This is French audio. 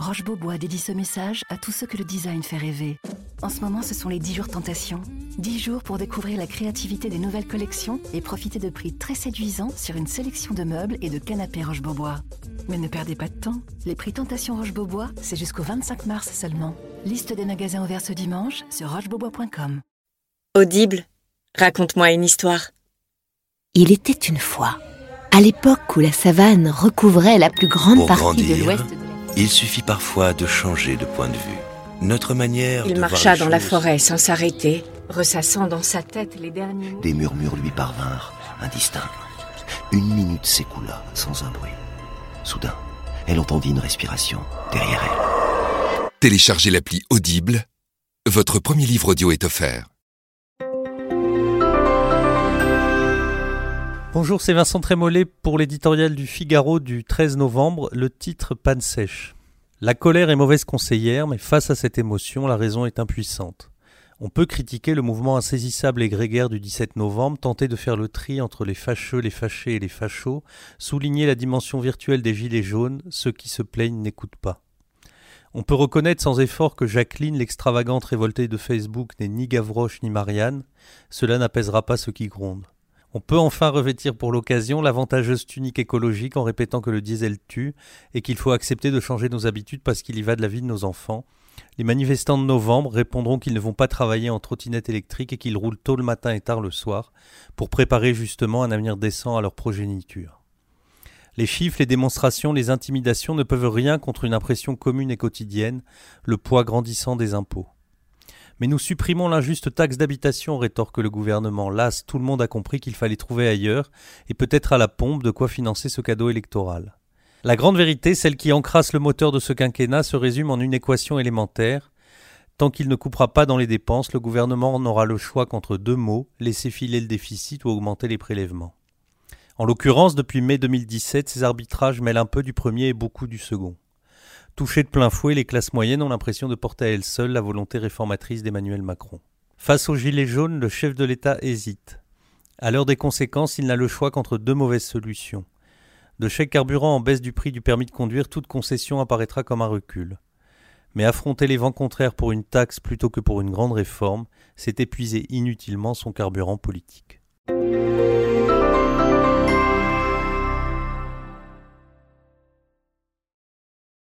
Roche Beaubois dédie ce message à tous ceux que le design fait rêver. En ce moment, ce sont les 10 jours tentation. 10 jours pour découvrir la créativité des nouvelles collections et profiter de prix très séduisants sur une sélection de meubles et de canapés Roche Beaubois. Mais ne perdez pas de temps. Les prix Tentation Roche Beaubois, c'est jusqu'au 25 mars seulement. Liste des magasins ouverts ce dimanche sur rochebeaubois.com. Audible, raconte-moi une histoire. Il était une fois, à l'époque où la savane recouvrait la plus grande Pour partie grandir, de l'ouest. Il suffit parfois de changer de point de vue. Notre manière Il de voir marcha les dans la choses- forêt sans s'arrêter, ressassant dans sa tête les derniers mots. Des murmures lui parvinrent, indistincts. Une minute s'écoula sans un bruit. Soudain, elle entendit une respiration derrière elle. Téléchargez l'appli Audible. Votre premier livre audio est offert. Bonjour, c'est Vincent Trémollet pour l'éditorial du Figaro du 13 novembre, le titre Panne sèche. La colère est mauvaise conseillère, mais face à cette émotion, la raison est impuissante. On peut critiquer le mouvement insaisissable et grégaire du 17 novembre, tenter de faire le tri entre les fâcheux, les fâchés et les fachos, souligner la dimension virtuelle des gilets jaunes, ceux qui se plaignent n'écoutent pas. On peut reconnaître sans effort que Jacqueline, l'extravagante révoltée de Facebook, n'est ni Gavroche ni Marianne, cela n'apaisera pas ceux qui grondent. On peut enfin revêtir pour l'occasion l'avantageuse tunique écologique en répétant que le diesel tue et qu'il faut accepter de changer nos habitudes parce qu'il y va de la vie de nos enfants. Les manifestants de novembre répondront qu'ils ne vont pas travailler en trottinette électrique et qu'ils roulent tôt le matin et tard le soir pour préparer justement un avenir décent à leur progéniture. Les chiffres, les démonstrations, les intimidations ne peuvent rien contre une impression commune et quotidienne, le poids grandissant des impôts. Mais nous supprimons l'injuste taxe d'habitation, rétorque le gouvernement. Las, tout le monde a compris qu'il fallait trouver ailleurs, et peut-être à la pompe, de quoi financer ce cadeau électoral. La grande vérité, celle qui encrasse le moteur de ce quinquennat, se résume en une équation élémentaire. Tant qu'il ne coupera pas dans les dépenses, le gouvernement n'aura le choix qu'entre deux mots, laisser filer le déficit ou augmenter les prélèvements. En l'occurrence, depuis mai 2017, ces arbitrages mêlent un peu du premier et beaucoup du second. Touchées de plein fouet, les classes moyennes ont l'impression de porter à elles seules la volonté réformatrice d'Emmanuel Macron. Face aux gilets jaunes, le chef de l'État hésite. À l'heure des conséquences, il n'a le choix qu'entre deux mauvaises solutions. De chèque carburant en baisse du prix du permis de conduire, toute concession apparaîtra comme un recul. Mais affronter les vents contraires pour une taxe plutôt que pour une grande réforme, c'est épuiser inutilement son carburant politique.